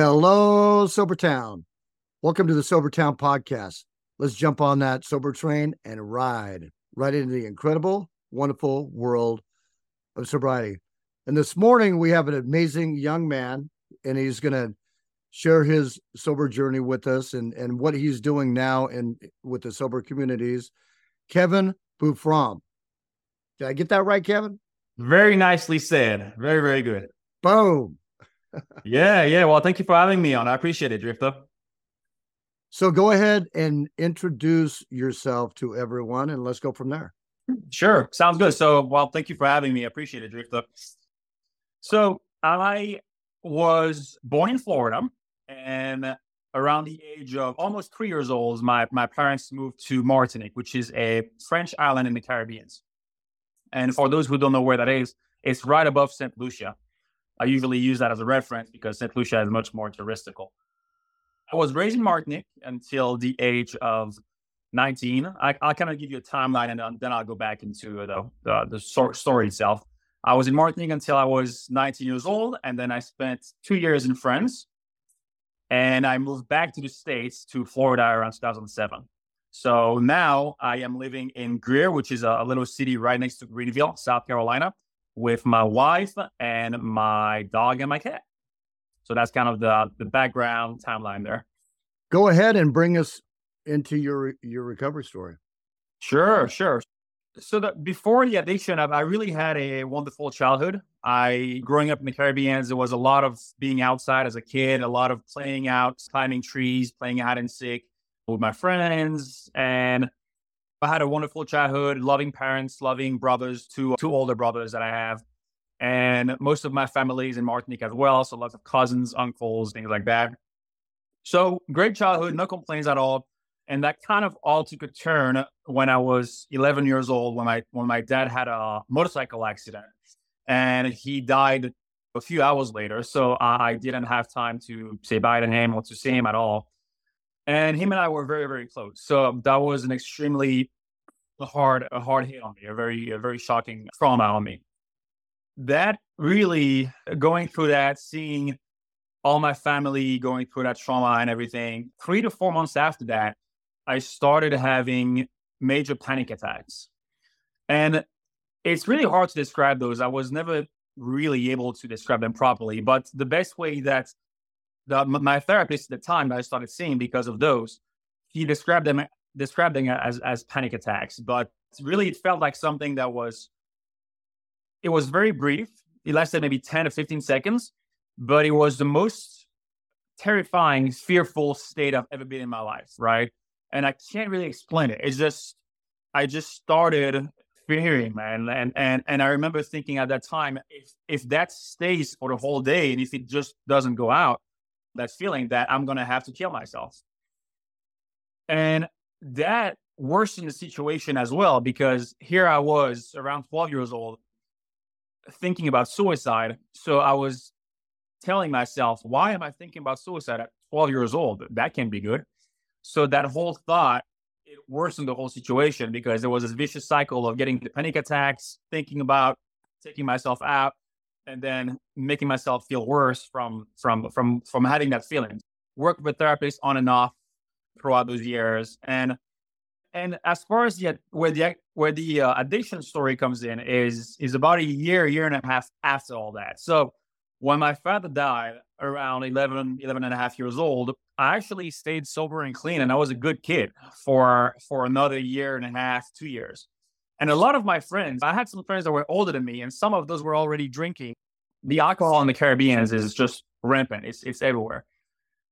Hello, Sobertown. Welcome to the Sobertown podcast. Let's jump on that sober train and ride right into the incredible, wonderful world of sobriety. And this morning, we have an amazing young man, and he's going to share his sober journey with us and, and what he's doing now and with the sober communities. Kevin Beaufrand. Did I get that right, Kevin? Very nicely said. Very, very good. Boom yeah, yeah. Well, thank you for having me on. I appreciate it, Drifter. So go ahead and introduce yourself to everyone and let's go from there. Sure. Sounds good. So, well, thank you for having me. I appreciate it, Drifter. So, I was born in Florida and around the age of almost three years old, my, my parents moved to Martinique, which is a French island in the Caribbean. And for those who don't know where that is, it's right above St. Lucia. I usually use that as a reference because St. Lucia is much more touristical. I was raised in Martinique until the age of 19. I, will kind of give you a timeline and uh, then I'll go back into uh, the, the, the story itself. I was in Martinique until I was 19 years old, and then I spent two years in France. And I moved back to the States to Florida around 2007. So now I am living in Greer, which is a, a little city right next to Greenville, South Carolina with my wife and my dog and my cat. So that's kind of the the background timeline there. Go ahead and bring us into your your recovery story. Sure, sure. So that before the addiction, I really had a wonderful childhood. I growing up in the Caribbean, there was a lot of being outside as a kid, a lot of playing out, climbing trees, playing hide and seek with my friends, and I had a wonderful childhood, loving parents, loving brothers, two two older brothers that I have, and most of my family is in Martinique as well. So lots of cousins, uncles, things like that. So great childhood, no complaints at all. And that kind of all took a turn when I was 11 years old, when my when my dad had a motorcycle accident, and he died a few hours later. So I didn't have time to say bye to him or to see him at all and him and I were very very close. So um, that was an extremely hard a hard hit on me, a very a very shocking trauma on me. That really going through that, seeing all my family going through that trauma and everything. Three to four months after that, I started having major panic attacks, and it's really hard to describe those. I was never really able to describe them properly, but the best way that the, my therapist at the time that I started seeing because of those, he described them described them as as panic attacks. But really, it felt like something that was. It was very brief. It lasted maybe ten to fifteen seconds, but it was the most terrifying, fearful state I've ever been in my life. Right, and I can't really explain it. It's just I just started fearing, man. And and and I remember thinking at that time, if if that stays for the whole day and if it just doesn't go out, that feeling that I'm going to have to kill myself. And that worsened the situation as well because here I was around 12 years old thinking about suicide. So I was telling myself, why am I thinking about suicide at 12 years old? That can't be good. So that whole thought it worsened the whole situation because there was this vicious cycle of getting the panic attacks, thinking about taking myself out, and then making myself feel worse from from from from having that feeling. Worked with therapists on and off throughout those years, and and as far as the where the where the uh, addiction story comes in is is about a year year and a half after all that. So when my father died around 11 11 and a half years old i actually stayed sober and clean and i was a good kid for for another year and a half two years and a lot of my friends, I had some friends that were older than me, and some of those were already drinking. The alcohol in the Caribbean is just rampant. It's it's everywhere.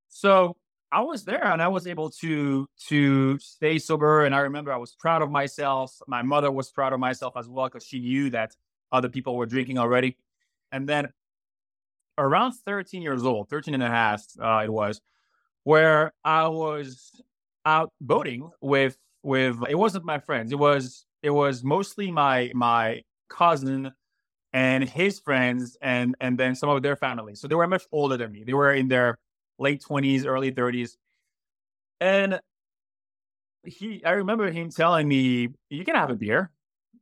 So I was there and I was able to to stay sober. And I remember I was proud of myself. My mother was proud of myself as well because she knew that other people were drinking already. And then around 13 years old, 13 and a half, uh, it was, where I was out boating with with it wasn't my friends. It was it was mostly my my cousin and his friends and and then some of their families. So they were much older than me. They were in their late 20s, early 30s. And he I remember him telling me, you can have a beer.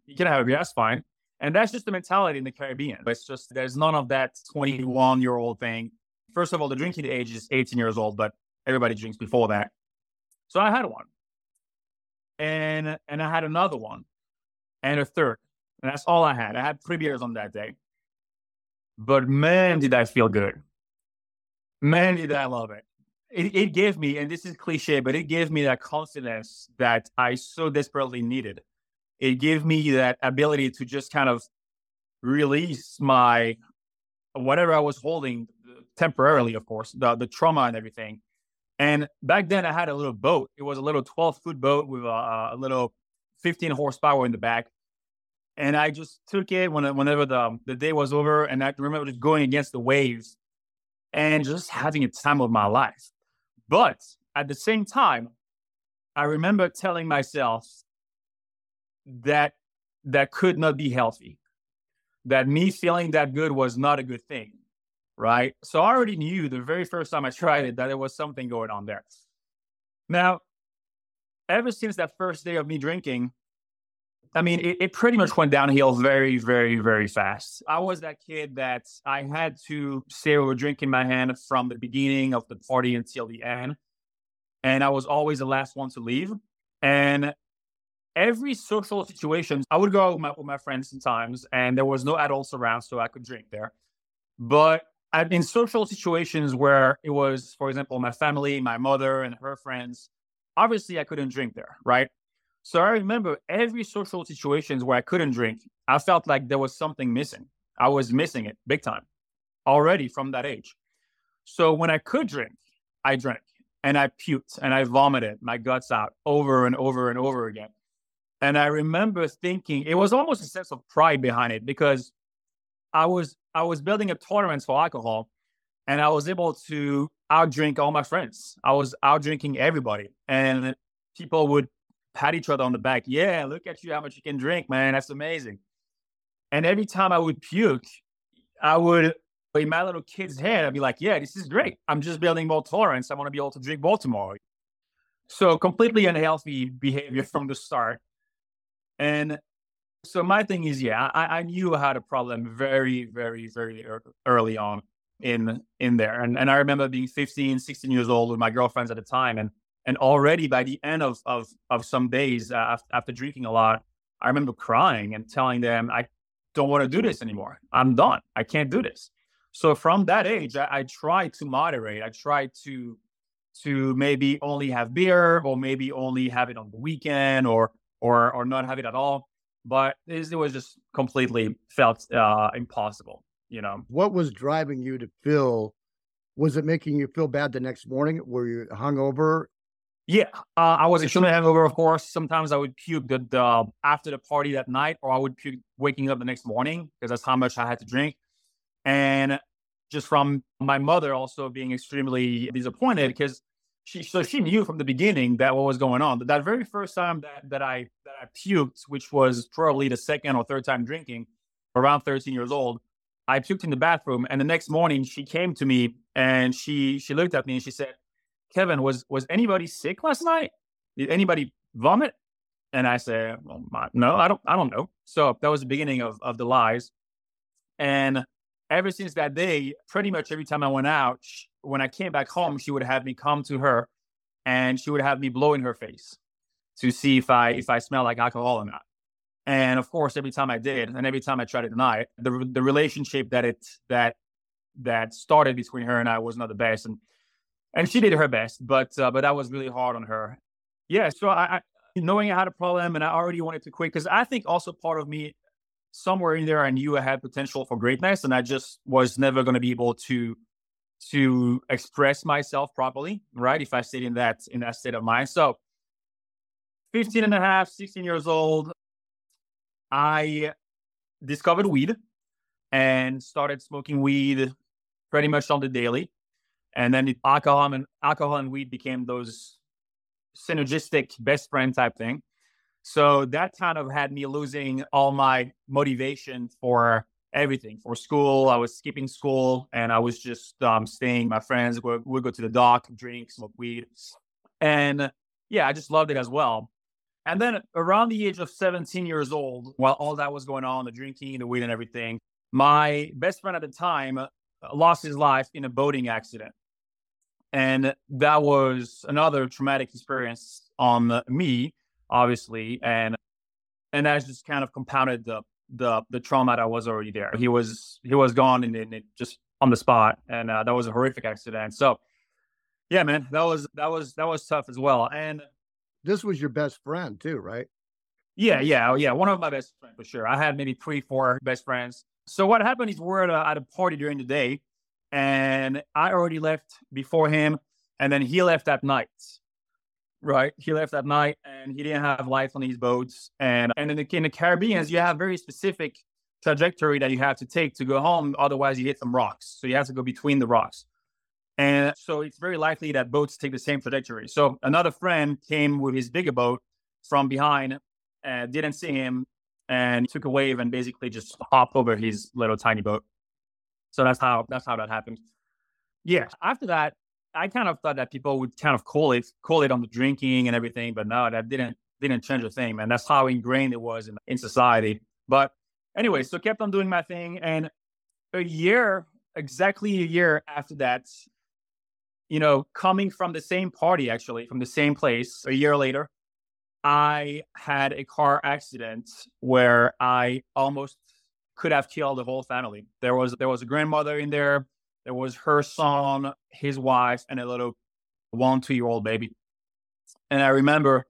You can have a beer, that's fine. And that's just the mentality in the Caribbean. It's just there's none of that 21 year old thing. first of all, the drinking age is 18 years old, but everybody drinks before that. So I had one. And and I had another one and a third. And that's all I had. I had three beers on that day. But man, did I feel good. Man, did I love it. It, it gave me, and this is cliche, but it gave me that confidence that I so desperately needed. It gave me that ability to just kind of release my whatever I was holding temporarily, of course, the, the trauma and everything. And back then I had a little boat. It was a little 12 foot boat with a, a little 15 horsepower in the back. And I just took it when, whenever the, um, the day was over. And I remember just going against the waves and just having a time of my life. But at the same time, I remember telling myself that that could not be healthy, that me feeling that good was not a good thing right? So I already knew the very first time I tried it that there was something going on there. Now, ever since that first day of me drinking, I mean, it, it, pretty much went downhill very, very, very fast. I was that kid that I had to stay with a drink in my hand from the beginning of the party until the end. And I was always the last one to leave. And every social situation, I would go with my, with my friends sometimes, and there was no adults around, so I could drink there. But in social situations where it was, for example, my family, my mother, and her friends, obviously I couldn't drink there, right? So I remember every social situations where I couldn't drink, I felt like there was something missing. I was missing it big time already from that age. So when I could drink, I drank and I puked and I vomited my guts out over and over and over again. And I remember thinking it was almost a sense of pride behind it because I was I was building a tolerance for alcohol, and I was able to outdrink all my friends. I was outdrinking everybody, and people would pat each other on the back. Yeah, look at you, how much you can drink, man. That's amazing. And every time I would puke, I would in my little kid's head, I'd be like, yeah, this is great. I'm just building more tolerance. I want to be able to drink more tomorrow. So completely unhealthy behavior from the start. And so my thing is, yeah, I, I knew I had a problem very, very, very early on in in there. And and I remember being 15, 16 years old with my girlfriends at the time. And and already by the end of of, of some days uh, after, after drinking a lot, I remember crying and telling them, I don't want to do this anymore. I'm done. I can't do this. So from that age, I, I tried to moderate. I tried to to maybe only have beer or maybe only have it on the weekend or or or not have it at all but it, was just completely felt uh, impossible. You know, what was driving you to feel? Was it making you feel bad the next morning? Were you hungover? Yeah, uh, I was extremely hungover. Of course, sometimes I would puke the, the, after the party that night, or I would puke waking up the next morning because that's how much I had to drink. And just from my mother also being extremely disappointed because she so she knew from the beginning that what was going on. That very first time that that I that I puked, which was probably the second or third time drinking, around 13 years old, I puked in the bathroom. And the next morning she came to me and she she looked at me and she said, Kevin, was was anybody sick last night? Did anybody vomit? And I said, well, no, I don't I don't know. So that was the beginning of of the lies. And ever since that day, pretty much every time I went out, when I came back home, she would have me come to her and she would have me blow in her face to see if I if I smell like alcohol or not. And of course, every time I did, and every time I tried to deny it, the the relationship that it that that started between her and I was not the best. And and she did her best, but uh, but that was really hard on her. Yeah, so I, I knowing I had a problem and I already wanted to quit because I think also part of me somewhere in there I knew I had potential for greatness, and I just was never going to be able to to express myself properly, right? If I stayed in that in that state of mind. So 15 and a half, 16 years old, I discovered weed and started smoking weed pretty much on the daily. And then alcohol and alcohol and weed became those synergistic best friend type thing. So that kind of had me losing all my motivation for everything for school. I was skipping school and I was just um, staying. My friends would, would go to the dock, drink, smoke weed. And yeah, I just loved it as well. And then around the age of 17 years old, while all that was going on, the drinking, the weed, and everything, my best friend at the time lost his life in a boating accident. And that was another traumatic experience on me, obviously. And and that just kind of compounded the the the trauma that was already there. He was he was gone and, and just on the spot, and uh, that was a horrific accident. So, yeah, man, that was that was that was tough as well. And this was your best friend too, right? Yeah, yeah, oh, yeah. One of my best friends for sure. I had maybe three, four best friends. So what happened is we're at a, at a party during the day, and I already left before him, and then he left that night. Right, he left that night, and he didn't have lights on his boats. And and in the, in the Caribbean, you have very specific trajectory that you have to take to go home. Otherwise, you hit some rocks. So you have to go between the rocks. And so it's very likely that boats take the same trajectory. So another friend came with his bigger boat from behind and didn't see him and took a wave and basically just hopped over his little tiny boat. So that's how that's how that happened. Yeah. After that, I kind of thought that people would kind of call it call it on the drinking and everything, but no, that didn't didn't change a thing, man. That's how ingrained it was in, in society. But anyway, so kept on doing my thing. And a year, exactly a year after that, you know, coming from the same party, actually, from the same place, a year later, I had a car accident where I almost could have killed the whole family. There was there was a grandmother in there, there was her son, his wife, and a little one, two year old baby. And I remember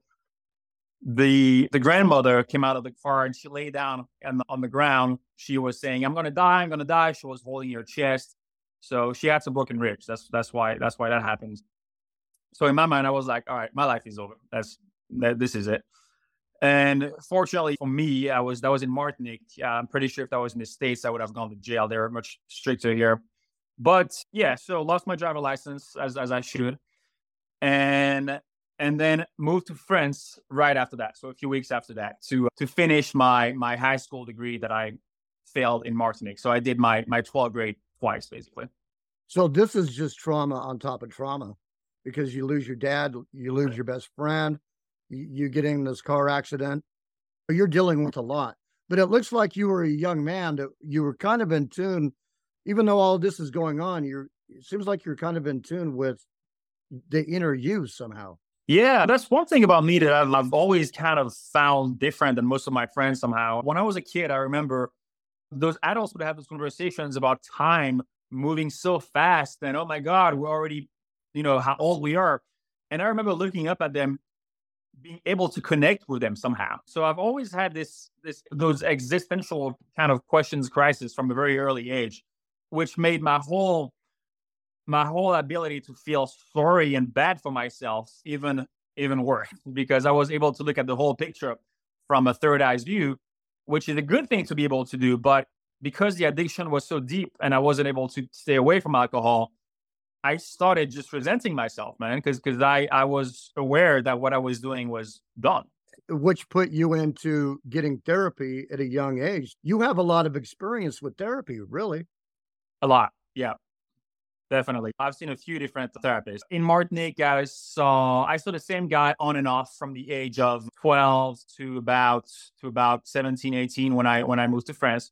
the the grandmother came out of the car and she lay down on the, on the ground. She was saying, "I'm gonna die. I'm gonna die." She was holding her chest, so she had some broken ribs. That's that's why that's why that happens. So in my mind, I was like, "All right, my life is over. That's that. This is it." And fortunately for me, I was that was in Martinique. Uh, I'm pretty sure if that was in the states, I would have gone to jail. They're much stricter here. But yeah, so lost my driver license as as I should, and and then moved to France right after that. So a few weeks after that to to finish my my high school degree that I failed in Martinique. So I did my my 12th grade twice basically. So this is just trauma on top of trauma because you lose your dad, you lose your best friend, you, you get in this car accident. You're dealing with a lot. But it looks like you were a young man that you were kind of in tune, even though all this is going on, you're it seems like you're kind of in tune with the inner you somehow. Yeah, that's one thing about me that I've, always kind of found different than most of my friends somehow. When I was a kid, I remember those adults would have those conversations about time moving so fast and oh my God, we're already, you know, how old we are. And I remember looking up at them, being able to connect with them somehow. So I've always had this, this, those existential kind of questions, crisis from a very early age, which made my whole my whole ability to feel sorry and bad for myself even even worse because I was able to look at the whole picture from a third eyes view, which is a good thing to be able to do. But because the addiction was so deep and I wasn't able to stay away from alcohol, I started just resenting myself, man, because because I I was aware that what I was doing was done. Which put you into getting therapy at a young age. You have a lot of experience with therapy, really. A lot, yeah. Definitely. I've seen a few different therapists. In Martinique, I saw I saw the same guy on and off from the age of 12 to about to about 17, 18 when I when I moved to France.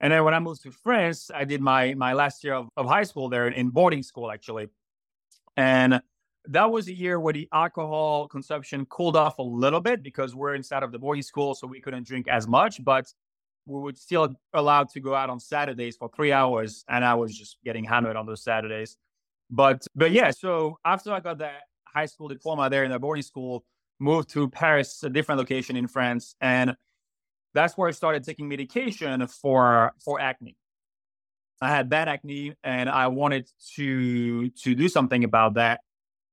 And then when I moved to France, I did my my last year of, of high school there in boarding school actually. And that was a year where the alcohol consumption cooled off a little bit because we're inside of the boarding school, so we couldn't drink as much. But we would still allowed to go out on Saturdays for three hours, and I was just getting hammered on those Saturdays. But but yeah, so after I got that high school diploma there in the boarding school, moved to Paris, a different location in France, and that's where I started taking medication for for acne. I had bad acne, and I wanted to to do something about that.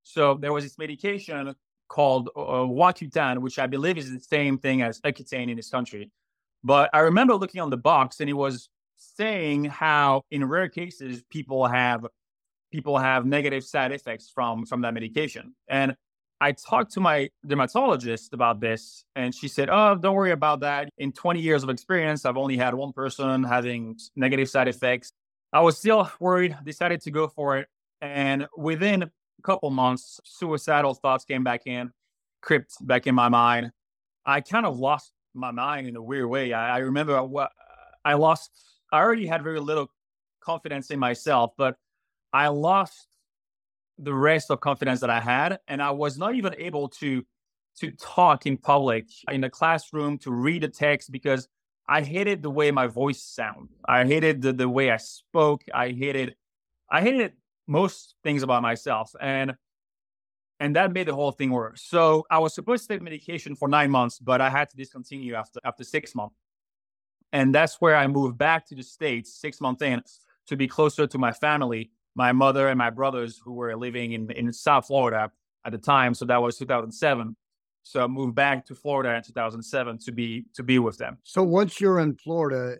So there was this medication called uh, Wellbutrin, which I believe is the same thing as Accutane in this country. But I remember looking on the box and it was saying how in rare cases people have people have negative side effects from from that medication. And I talked to my dermatologist about this and she said, "Oh, don't worry about that. In 20 years of experience, I've only had one person having negative side effects." I was still worried, decided to go for it, and within a couple months, suicidal thoughts came back in, crept back in my mind. I kind of lost my mind in a weird way. I, I remember what I lost. I already had very little confidence in myself, but I lost the rest of confidence that I had, and I was not even able to to talk in public in the classroom to read a text because I hated the way my voice sounded. I hated the, the way I spoke. I hated I hated most things about myself, and and that made the whole thing worse. So I was supposed to take medication for nine months, but I had to discontinue after after six months, and that's where I moved back to the states six months in to be closer to my family, my mother and my brothers who were living in in South Florida at the time. So that was 2007. So I moved back to Florida in 2007 to be to be with them. So once you're in Florida,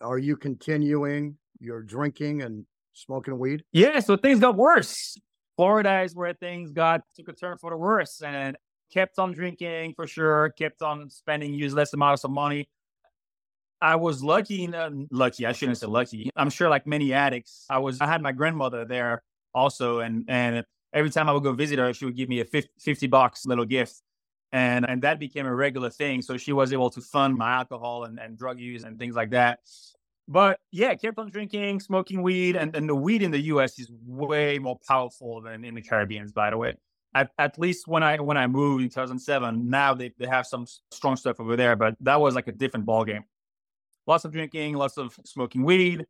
are you continuing your drinking and smoking weed? Yeah, so things got worse. Florida is where things got took a turn for the worse and kept on drinking for sure, kept on spending useless amounts of money. I was lucky, lucky. I shouldn't say lucky. I'm sure, like many addicts, I was. I had my grandmother there also, and and every time I would go visit her, she would give me a 50, 50 bucks little gift, and and that became a regular thing. So she was able to fund my alcohol and, and drug use and things like that. But yeah, on drinking, smoking weed, and, and the weed in the US is way more powerful than in the Caribbean, by the way. At, at least when I when I moved in 2007, now they, they have some strong stuff over there, but that was like a different ball game. Lots of drinking, lots of smoking weed.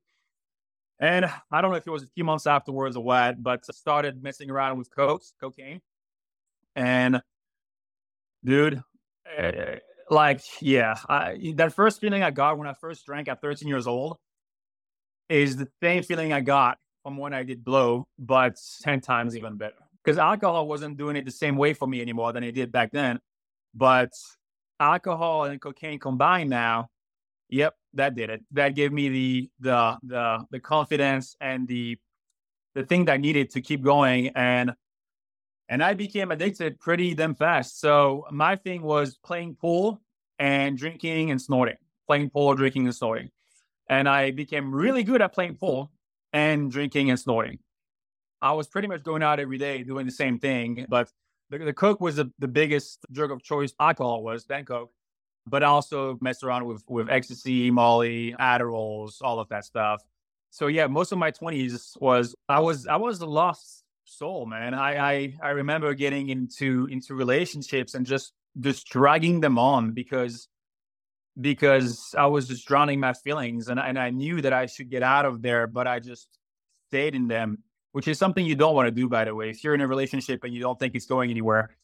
And I don't know if it was a few months afterwards or what, but I started messing around with coke, cocaine. And dude, uh, like, yeah, I, that first feeling I got when I first drank at 13 years old is the same feeling I got from when I did blow, but 10 times even better. Because alcohol wasn't doing it the same way for me anymore than it did back then. But alcohol and cocaine combined now, yep, that did it. That gave me the the the the confidence and the the thing that I needed to keep going. And and I became addicted pretty damn fast. So my thing was playing pool and drinking and snorting, playing pool, drinking and snorting. And I became really good at playing pool and drinking and snorting. I was pretty much going out every day doing the same thing, but the, the Coke was the, the biggest drug of choice. Alcohol was then Coke, but I also messed around with, with ecstasy, Molly, Adderalls, all of that stuff. So yeah, most of my twenties was I was I was lost soul, man. I, I I remember getting into into relationships and just just dragging them on because because I was just drowning my feelings and and I knew that I should get out of there, but I just stayed in them, which is something you don't want to do, by the way. If you're in a relationship and you don't think it's going anywhere,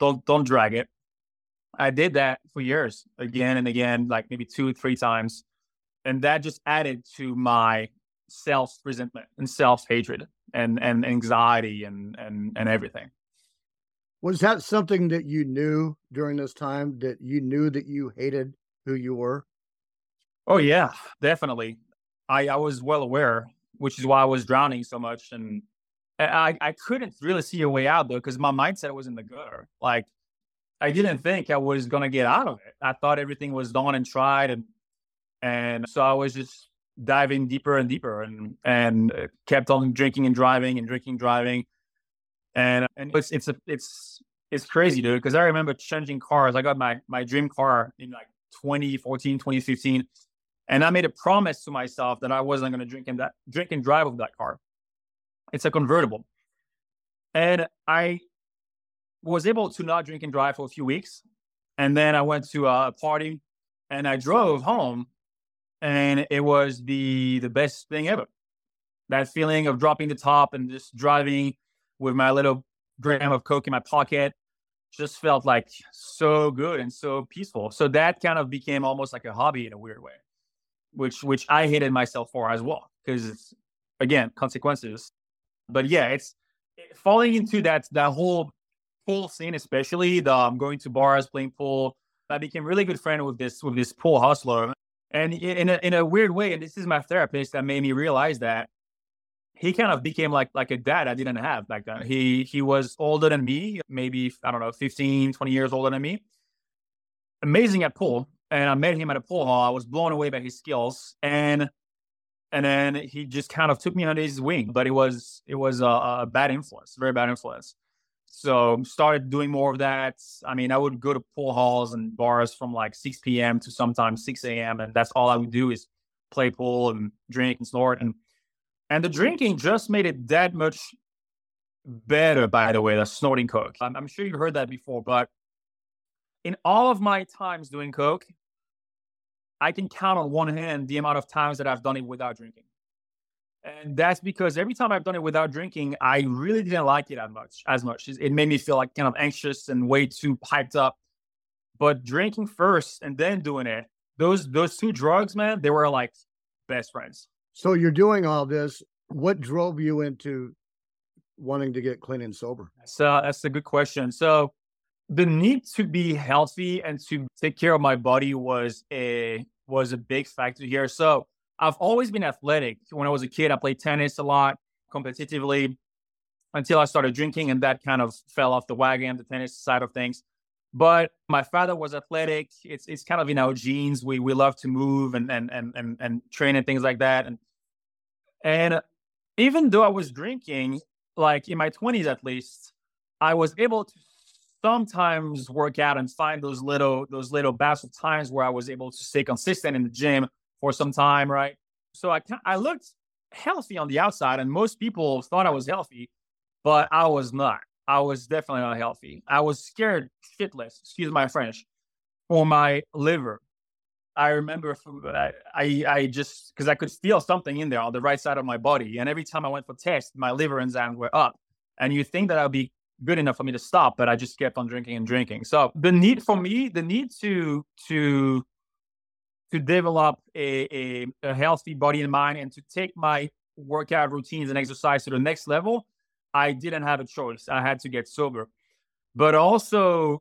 don't don't drag it. I did that for years, again and again, like maybe two, three times. And that just added to my self resentment and self hatred and and anxiety and and and everything. Was that something that you knew during this time that you knew that you hated who you were? Oh yeah, definitely. I I was well aware, which is why I was drowning so much and I I couldn't really see a way out though because my mindset was in the gutter. Like I didn't think I was gonna get out of it. I thought everything was done and tried and and so I was just diving deeper and deeper and and uh, kept on drinking and driving and drinking driving. And and it's it's a it's it's crazy dude because i remember changing cars. I got my my dream car in like 2014 2015 and i made a promise to myself that i wasn't going to drink and that drink and drive with that car. It's a convertible. And i was able to not drink and drive for a few weeks and then i went to a party and i drove home and it was the the best thing ever. That feeling of dropping the top and just driving with my little gram of coke in my pocket just felt like so good and so peaceful. So that kind of became almost like a hobby in a weird way, which which I hated myself for as well because again consequences. But yeah, it's falling into that that whole pool scene, especially the um, going to bars, playing pool. I became really good friend with this with this pool hustler, and in a, in a weird way, and this is my therapist that made me realize that he kind of became like like a dad I didn't have back then. He he was older than me, maybe I don't know, 15, 20 years older than me. Amazing at pool. And I met him at a pool hall. I was blown away by his skills. And and then he just kind of took me under his wing. But it was it was a, a bad influence, very bad influence. So started doing more of that. I mean, I would go to pool halls and bars from like 6 p.m. to sometimes 6 a.m. And that's all I would do is play pool and drink and snort. And And the drinking just made it that much better, by the way, the snorting Coke. I'm, I'm sure you've heard that before, but in all of my times doing Coke, I can count on one hand the amount of times that I've done it without drinking. And that's because every time I've done it without drinking, I really didn't like it as much. As much, it made me feel like kind of anxious and way too hyped up. But drinking first and then doing it, those those two drugs, man, they were like best friends. So you're doing all this. What drove you into wanting to get clean and sober? So uh, that's a good question. So the need to be healthy and to take care of my body was a was a big factor here. So I've always been athletic. When I was a kid, I played tennis a lot competitively until I started drinking, and that kind of fell off the wagon, the tennis side of things. But my father was athletic. It's it's kind of in our genes. We we love to move and and and and, and train and things like that. And and even though I was drinking, like in my twenties at least, I was able to sometimes work out and find those little those little bouts of times where I was able to stay consistent in the gym for some time, right? So I I looked healthy on the outside, and most people thought I was healthy, but I was not. I was definitely not healthy. I was scared shitless, excuse my French, for my liver. I remember I, I, I just because I could feel something in there on the right side of my body, and every time I went for tests, my liver enzymes were up. And you think that I'd be good enough for me to stop, but I just kept on drinking and drinking. So the need for me, the need to to to develop a, a, a healthy body and mind and to take my workout routines and exercise to the next level, I didn't have a choice. I had to get sober. But also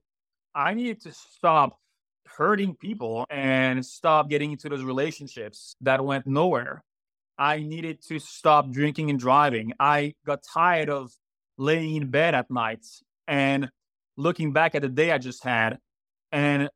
I needed to stop hurting people and stop getting into those relationships that went nowhere. I needed to stop drinking and driving. I got tired of laying in bed at night and looking back at the day I just had and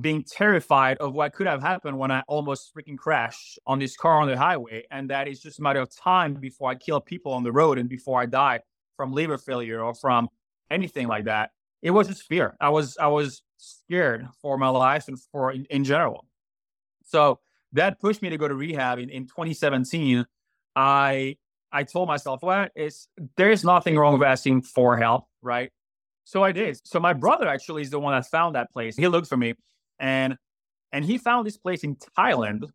being terrified of what could have happened when I almost freaking crashed on this car on the highway. And that is just a matter of time before I kill people on the road and before I die from liver failure or from anything like that. It was just fear. I was I was scared for my life and for in, in general. So that pushed me to go to rehab in, in 2017. I I told myself, well, it's there's nothing wrong with asking for help, right? So I did. So my brother actually is the one that found that place. He looked for me and and he found this place in Thailand,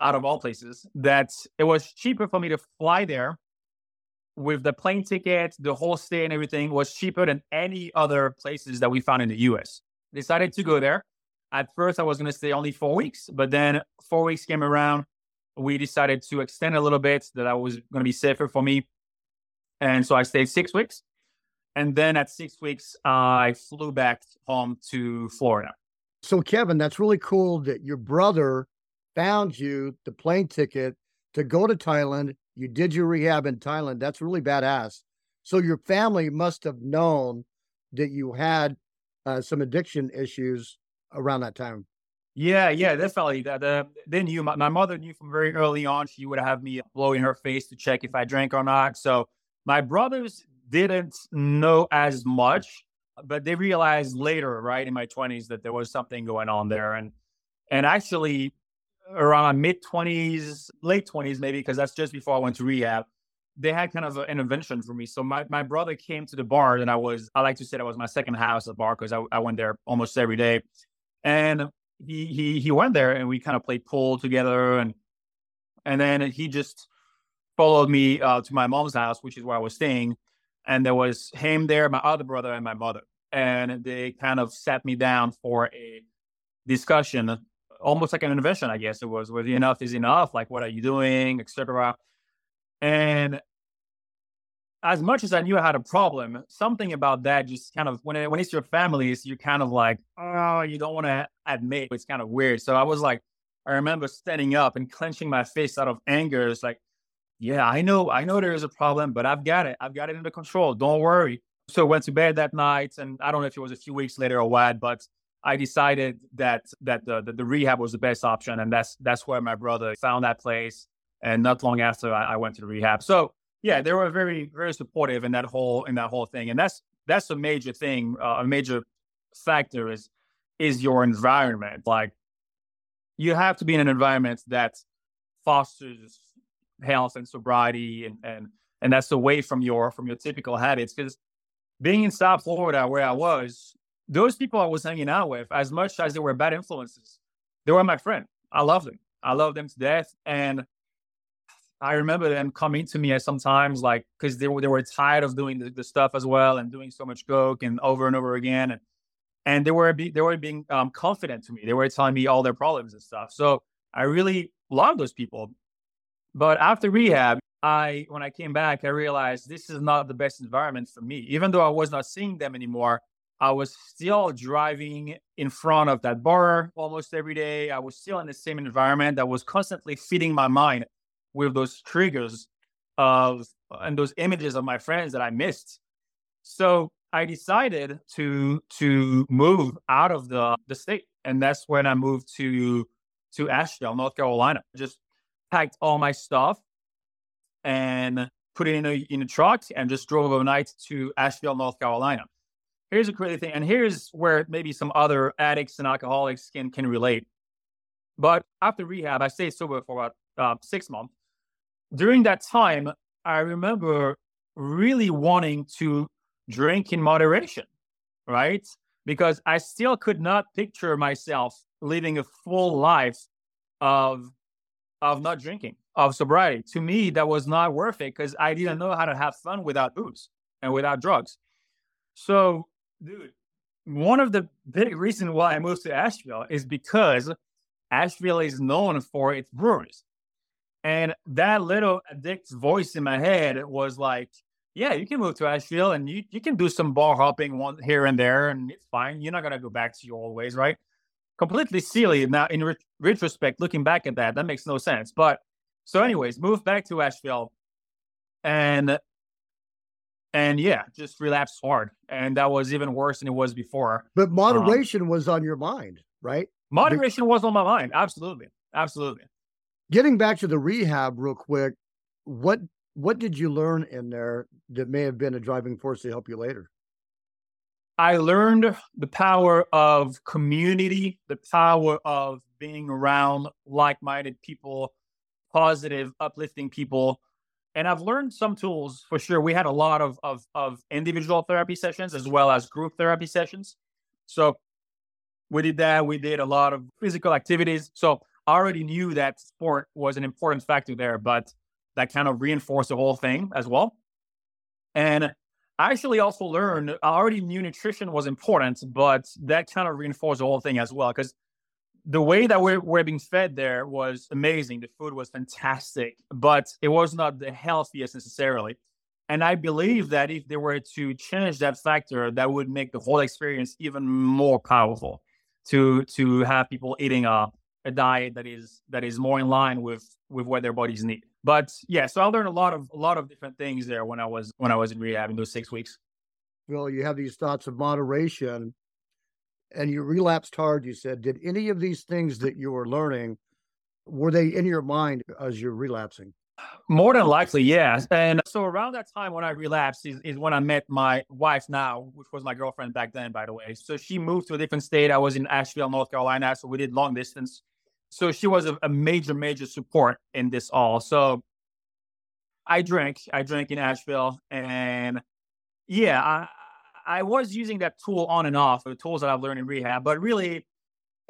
out of all places, that it was cheaper for me to fly there with the plane ticket, the whole stay and everything was cheaper than any other places that we found in the US. Decided to go there. At first I was gonna stay only four weeks, but then four weeks came around we decided to extend a little bit that I was going to be safer for me. And so I stayed six weeks. And then at six weeks, I flew back home to Florida. So, Kevin, that's really cool that your brother found you the plane ticket to go to Thailand. You did your rehab in Thailand. That's really badass. So, your family must have known that you had uh, some addiction issues around that time. Yeah, yeah, definitely. That uh, they knew. My, my mother knew from very early on. She would have me blow in her face to check if I drank or not. So my brothers didn't know as much, but they realized later, right in my twenties, that there was something going on there. And and actually, around mid twenties, late twenties, maybe because that's just before I went to rehab. They had kind of an intervention for me. So my, my brother came to the bar, and I was I like to say that was my second house at bar because I, I went there almost every day. And he he he went there and we kind of played pool together and and then he just followed me uh, to my mom's house, which is where I was staying. And there was him there, my other brother, and my mother. And they kind of sat me down for a discussion, almost like an intervention, I guess it was. Was enough is enough? Like, what are you doing, etc. And as much as I knew I had a problem, something about that just kind of when it, when it's your family, you're kind of like, oh, you don't want to admit it's kind of weird. So I was like, I remember standing up and clenching my fist out of anger. It's like, yeah, I know, I know there is a problem, but I've got it. I've got it under control. Don't worry. So went to bed that night, and I don't know if it was a few weeks later or what, but I decided that that the, the, the rehab was the best option, and that's that's where my brother found that place. And not long after, I, I went to the rehab. So yeah, they were very very supportive in that whole in that whole thing, and that's that's a major thing, uh, a major factor is is your environment. Like you have to be in an environment that fosters health and sobriety and and and that's away from your from your typical habits because being in South Florida where I was, those people I was hanging out with, as much as they were bad influences, they were my friend. I love them. I love them to death. And I remember them coming to me at sometimes like because they were they were tired of doing the, the, stuff as well and doing so much coke and over and over again and and they were they were being um, confident to me. They were telling me all their problems and stuff. So I really love those people. But after rehab, I when I came back, I realized this is not the best environment for me. Even though I was not seeing them anymore, I was still driving in front of that bar almost every day. I was still in the same environment that was constantly feeding my mind with those triggers of and those images of my friends that I missed. So I decided to to move out of the the state, and that's when I moved to to Asheville, North Carolina. Just packed all my stuff and put it in a in a truck and just drove overnight to Asheville, North Carolina. Here's a crazy thing, and here's where maybe some other addicts and alcoholics can can relate. But after rehab, I stayed sober for about uh, six months. During that time, I remember really wanting to drink in moderation, right? Because I still could not picture myself living a full life of of not drinking of sobriety. To me, that was not worth it because I didn't know how to have fun without booze and without drugs. So, dude, one of the big reasons why I moved to Asheville is because Asheville is known for its breweries. And that little addict voice in my head was like, yeah, you can move to Asheville and you, you can do some bar hopping one here and there and it's fine. You're not going to go back to your old ways, right? Completely silly. Now, in re- retrospect, looking back at that, that makes no sense. But so, anyways, moved back to Asheville, and and yeah, just relapsed hard, and that was even worse than it was before. But um, moderation um, was on your mind, right? Moderation was on my mind. Absolutely, absolutely. Getting back to the rehab real quick, what what did you learn in there that may have been a driving force to help you later? I learned the power of community, the power of being around like-minded people positive, uplifting people. And I've learned some tools for sure. We had a lot of, of, of individual therapy sessions as well as group therapy sessions. So we did that. We did a lot of physical activities. So I already knew that sport was an important factor there, but that kind of reinforced the whole thing as well. And I actually also learned I already knew nutrition was important, but that kind of reinforced the whole thing as well. Because the way that we're, we're being fed there was amazing. The food was fantastic, but it was not the healthiest necessarily. And I believe that if they were to change that factor, that would make the whole experience even more powerful. To to have people eating a, a diet that is that is more in line with with what their bodies need. But yeah, so I learned a lot of a lot of different things there when I was when I was in rehab in those six weeks. Well, you have these thoughts of moderation and you relapsed hard, you said, did any of these things that you were learning, were they in your mind as you're relapsing? More than likely, yes. And so around that time when I relapsed is, is when I met my wife now, which was my girlfriend back then, by the way. So she moved to a different state. I was in Asheville, North Carolina. So we did long distance. So she was a, a major, major support in this all. So I drank, I drank in Asheville. And yeah, I, I was using that tool on and off, the tools that I've learned in rehab, but really,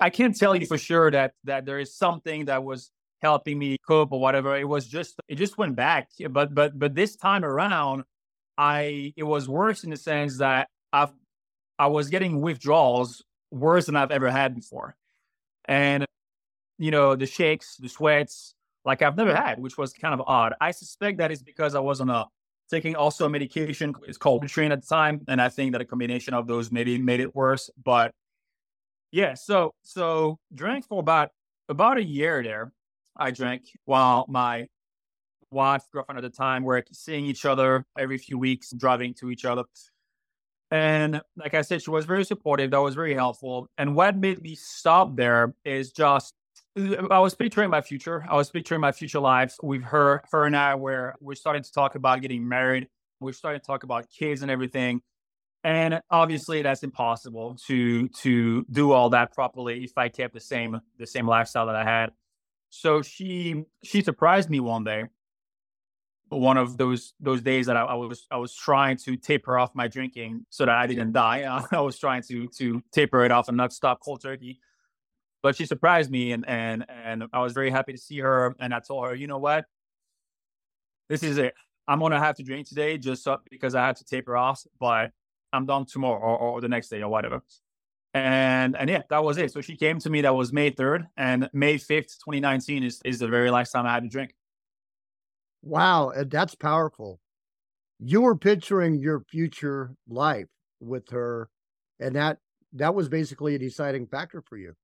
I can't tell you for sure that that there is something that was helping me cope or whatever. It was just it just went back. But but but this time around, I it was worse in the sense that I've I was getting withdrawals worse than I've ever had before, and you know the shakes, the sweats, like I've never had, which was kind of odd. I suspect that is because I was on uh, a taking also a medication. It's called Train at the time, and I think that a combination of those maybe made it worse. But yeah, so so drank for about about a year there. I drank while my wife, girlfriend at the time, were seeing each other every few weeks, driving to each other. And like I said, she was very supportive. That was very helpful. And what made me stop there is just I was picturing my future. I was picturing my future life with her, her and I, where we're starting to talk about getting married. We're starting to talk about kids and everything. And obviously that's impossible to to do all that properly if I kept the same the same lifestyle that I had. So she she surprised me one day one of those those days that I, I, was I was trying to taper off my drinking so that I didn't die. I was trying to to taper it off and not stop cold turkey. But she surprised me, and and and I was very happy to see her. And I told her, you know what, this is it. I'm gonna have to drink today just so, because I have to taper off, but I'm done tomorrow or, or the next day or whatever. And and yeah, that was it. So she came to me. That was May 3rd, and May 5th, 2019 is is the very last time I had to drink. Wow, that's powerful. You were picturing your future life with her, and that that was basically a deciding factor for you.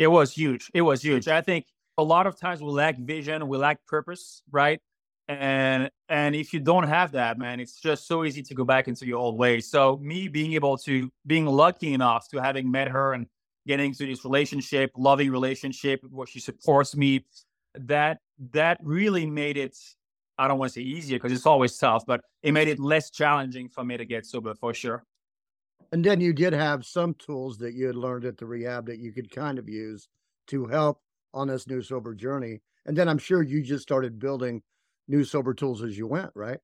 It was huge. It was huge. I think a lot of times we lack vision, we lack purpose, right? And and if you don't have that, man, it's just so easy to go back into your old ways. So me being able to being lucky enough to having met her and getting to this relationship, loving relationship where she supports me, that that really made it I don't want to say easier because it's always tough, but it made it less challenging for me to get sober for sure. And then you did have some tools that you had learned at the rehab that you could kind of use to help on this new sober journey. And then I'm sure you just started building new sober tools as you went, right?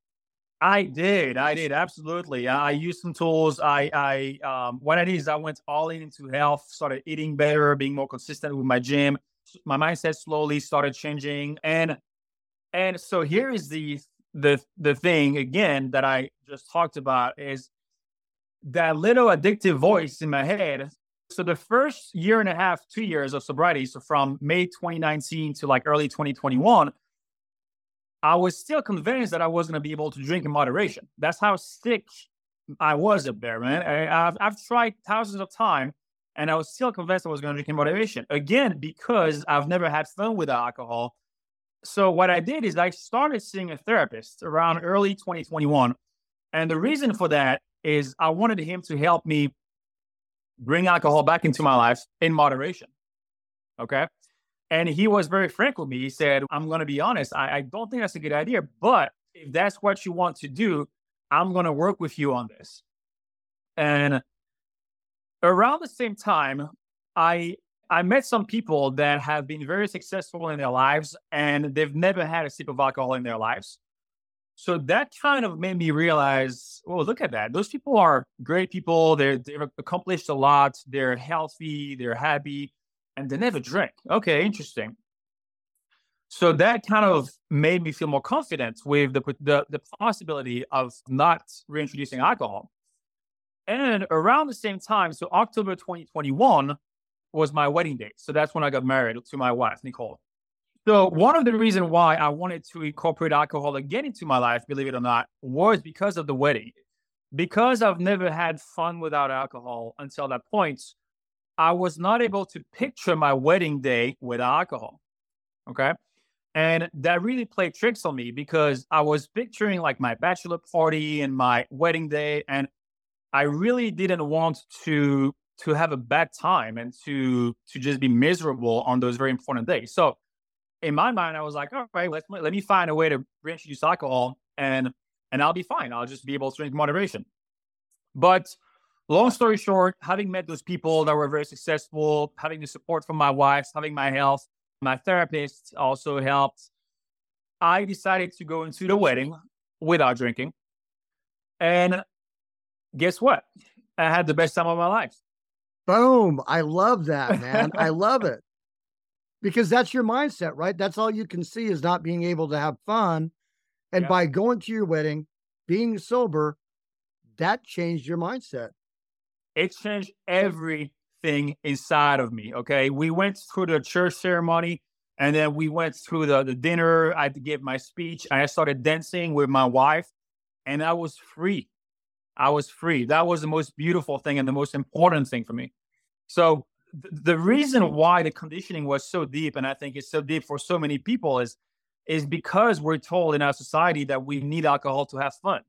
I did. I did absolutely. I used some tools. I, I, um, what I did is I went all in into health, started eating better, being more consistent with my gym. My mindset slowly started changing, and and so here is the the the thing again that I just talked about is that little addictive voice in my head. So the first year and a half, two years of sobriety, so from May 2019 to like early 2021, I was still convinced that I wasn't gonna be able to drink in moderation. That's how sick I was up there, man. I, have I've tried thousands of times, and I was still convinced I was gonna drink in moderation. Again, because I've never had fun with alcohol so what I did is I started seeing a therapist around early 2021. And the reason for that is I wanted him to help me bring alcohol back into my life in moderation. Okay. And he was very frank with me. He said, I'm going to be honest, I, I don't think that's a good idea. But if that's what you want to do, I'm going to work with you on this. And around the same time, I I met some people that have been very successful in their lives and they've never had a sip of alcohol in their lives. So that kind of made me realize, oh, look at that. Those people are great people. They're, they've accomplished a lot. They're healthy. They're happy and they never drink. Okay, interesting. So that kind of made me feel more confident with the, the, the possibility of not reintroducing alcohol. And around the same time, so October 2021, was my wedding day. So that's when I got married to my wife, Nicole. So one of the reasons why I wanted to incorporate alcohol again into my life, believe it or not, was because of the wedding. Because I've never had fun without alcohol until that point, I was not able to picture my wedding day without alcohol. Okay. And that really played tricks on me because I was picturing like my bachelor party and my wedding day. And I really didn't want to to have a bad time and to to just be miserable on those very important days. So in my mind, I was like, all right, let's let me find a way to reintroduce alcohol and and I'll be fine. I'll just be able to drink moderation. But long story short, having met those people that were very successful, having the support from my wife, having my health, my therapist also helped. I decided to go into the wedding without drinking. And guess what? I had the best time of my life. Boom. I love that, man. I love it. Because that's your mindset, right? That's all you can see is not being able to have fun. And yeah. by going to your wedding, being sober, that changed your mindset. It changed everything inside of me. Okay. We went through the church ceremony and then we went through the, the dinner. I gave my speech. I started dancing with my wife and I was free. I was free. That was the most beautiful thing and the most important thing for me. So the reason why the conditioning was so deep, and I think it's so deep for so many people, is is because we're told in our society that we need alcohol to have fun,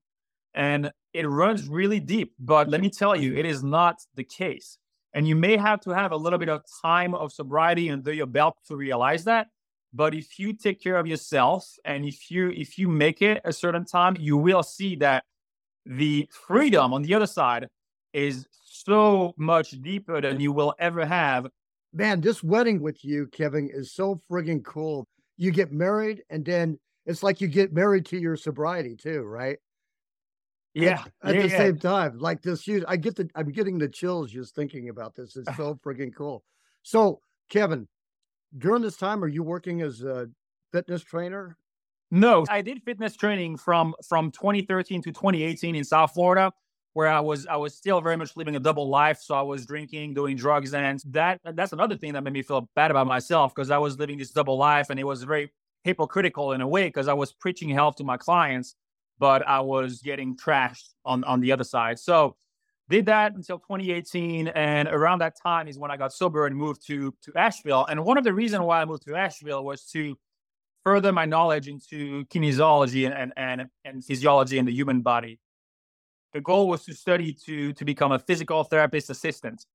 and it runs really deep. But let me tell you, it is not the case. And you may have to have a little bit of time of sobriety under your belt to realize that. But if you take care of yourself and if you if you make it a certain time, you will see that the freedom on the other side is so much deeper than you will ever have. Man, this wedding with you, Kevin, is so friggin' cool. You get married, and then it's like you get married to your sobriety too, right? Yeah. At, at yeah, the yeah. same time, like this huge, I get the, I'm getting the chills just thinking about this. It's so freaking cool. So, Kevin, during this time, are you working as a fitness trainer? No, I did fitness training from from 2013 to 2018 in South Florida, where I was I was still very much living a double life. So I was drinking, doing drugs, and that that's another thing that made me feel bad about myself because I was living this double life, and it was very hypocritical in a way because I was preaching health to my clients, but I was getting trashed on on the other side. So did that until 2018 and around that time is when i got sober and moved to to asheville and one of the reasons why i moved to asheville was to further my knowledge into kinesiology and, and, and physiology in the human body. The goal was to study to, to become a physical therapist assistant.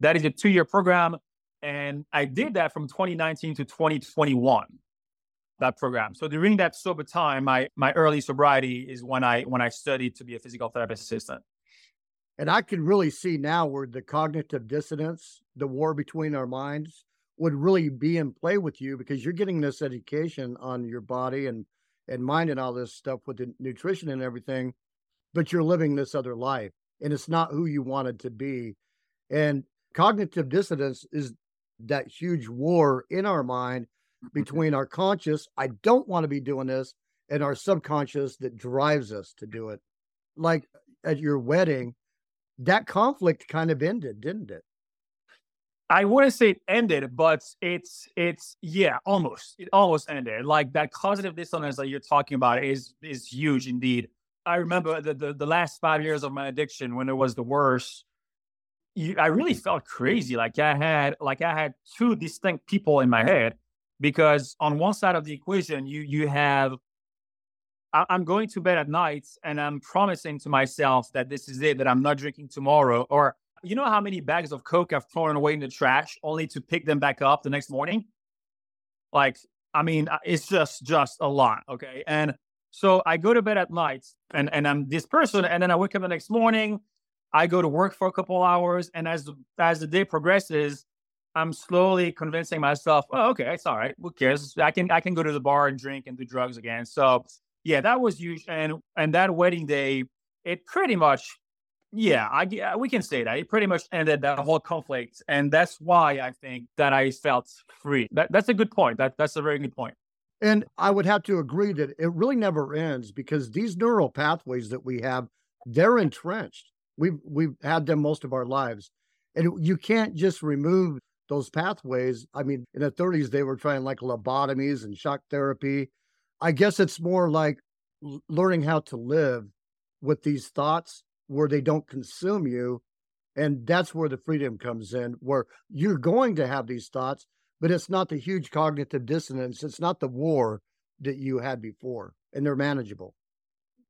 That is a two year program. And I did that from 2019 to 2021, that program. So during that sober time, my, my early sobriety is when I, when I studied to be a physical therapist assistant. And I can really see now where the cognitive dissonance, the war between our minds, would really be in play with you because you're getting this education on your body and and mind and all this stuff with the nutrition and everything, but you're living this other life and it's not who you wanted to be. And cognitive dissonance is that huge war in our mind mm-hmm. between our conscious, I don't want to be doing this, and our subconscious that drives us to do it. Like at your wedding, that conflict kind of ended, didn't it? I wouldn't say it ended, but it's it's yeah, almost. It almost ended. Like that cognitive dissonance that you're talking about is is huge indeed. I remember the the, the last five years of my addiction when it was the worst. You, I really felt crazy. Like I had like I had two distinct people in my head because on one side of the equation you you have I, I'm going to bed at night and I'm promising to myself that this is it that I'm not drinking tomorrow or you know how many bags of Coke I've thrown away in the trash only to pick them back up the next morning? Like, I mean, it's just just a lot. Okay. And so I go to bed at night and, and I'm this person, and then I wake up the next morning. I go to work for a couple hours, and as as the day progresses, I'm slowly convincing myself, oh, okay, it's all right. Who cares? I can I can go to the bar and drink and do drugs again. So yeah, that was huge. And and that wedding day, it pretty much yeah, I we can say that it pretty much ended that whole conflict, and that's why I think that I felt free. That that's a good point. That that's a very good point. And I would have to agree that it really never ends because these neural pathways that we have, they're entrenched. We've we've had them most of our lives, and you can't just remove those pathways. I mean, in the 30s they were trying like lobotomies and shock therapy. I guess it's more like learning how to live with these thoughts where they don't consume you. And that's where the freedom comes in, where you're going to have these thoughts, but it's not the huge cognitive dissonance. It's not the war that you had before, and they're manageable.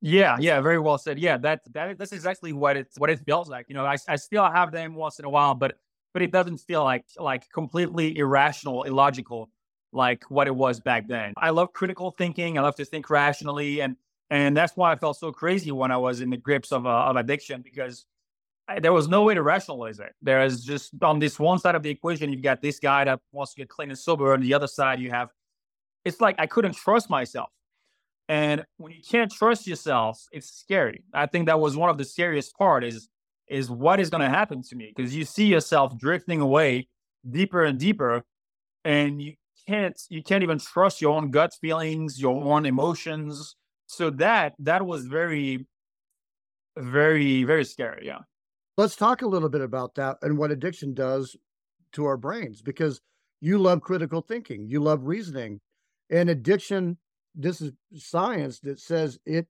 Yeah, yeah, very well said. Yeah, that that that's exactly what it's what it feels like. You know, I, I still have them once in a while, but but it doesn't feel like like completely irrational, illogical like what it was back then. I love critical thinking. I love to think rationally, and and that's why I felt so crazy when I was in the grips of, uh, of addiction because there was no way to rationalize it. There is just on this one side of the equation, you've got this guy that wants to get clean and sober. On the other side, you have, it's like I couldn't trust myself. And when you can't trust yourself, it's scary. I think that was one of the scariest part is, is what is going to happen to me? Because you see yourself drifting away deeper and deeper and you can't, you can't even trust your own gut feelings, your own emotions so that that was very very very scary yeah let's talk a little bit about that and what addiction does to our brains because you love critical thinking you love reasoning and addiction this is science that says it